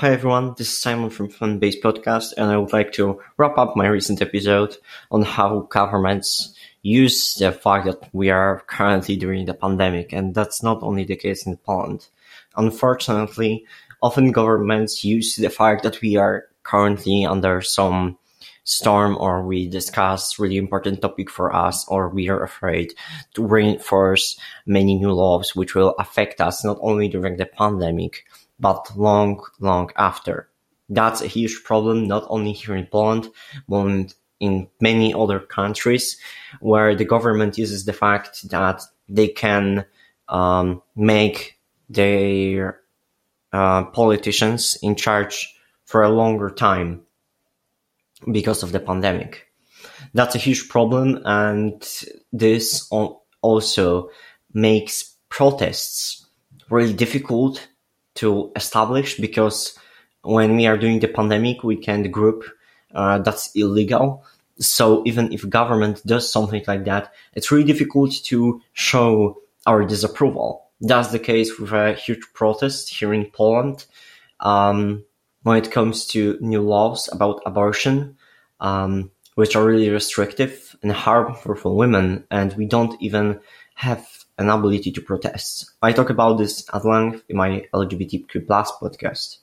Hi everyone, this is Simon from Funbase Podcast, and I would like to wrap up my recent episode on how governments use the fact that we are currently during the pandemic, and that's not only the case in Poland. Unfortunately, often governments use the fact that we are currently under some storm or we discuss really important topic for us or we are afraid to reinforce many new laws which will affect us not only during the pandemic but long, long after. That's a huge problem, not only here in Poland, but in many other countries where the government uses the fact that they can um, make their uh, politicians in charge for a longer time because of the pandemic. That's a huge problem, and this also makes protests really difficult to establish because when we are doing the pandemic, we can't group. Uh, that's illegal. So even if government does something like that, it's really difficult to show our disapproval. That's the case with a huge protest here in Poland. Um, when it comes to new laws about abortion, um, which are really restrictive and harmful for women, and we don't even have an ability to protest. I talk about this at length in my LGBTQ plus podcast.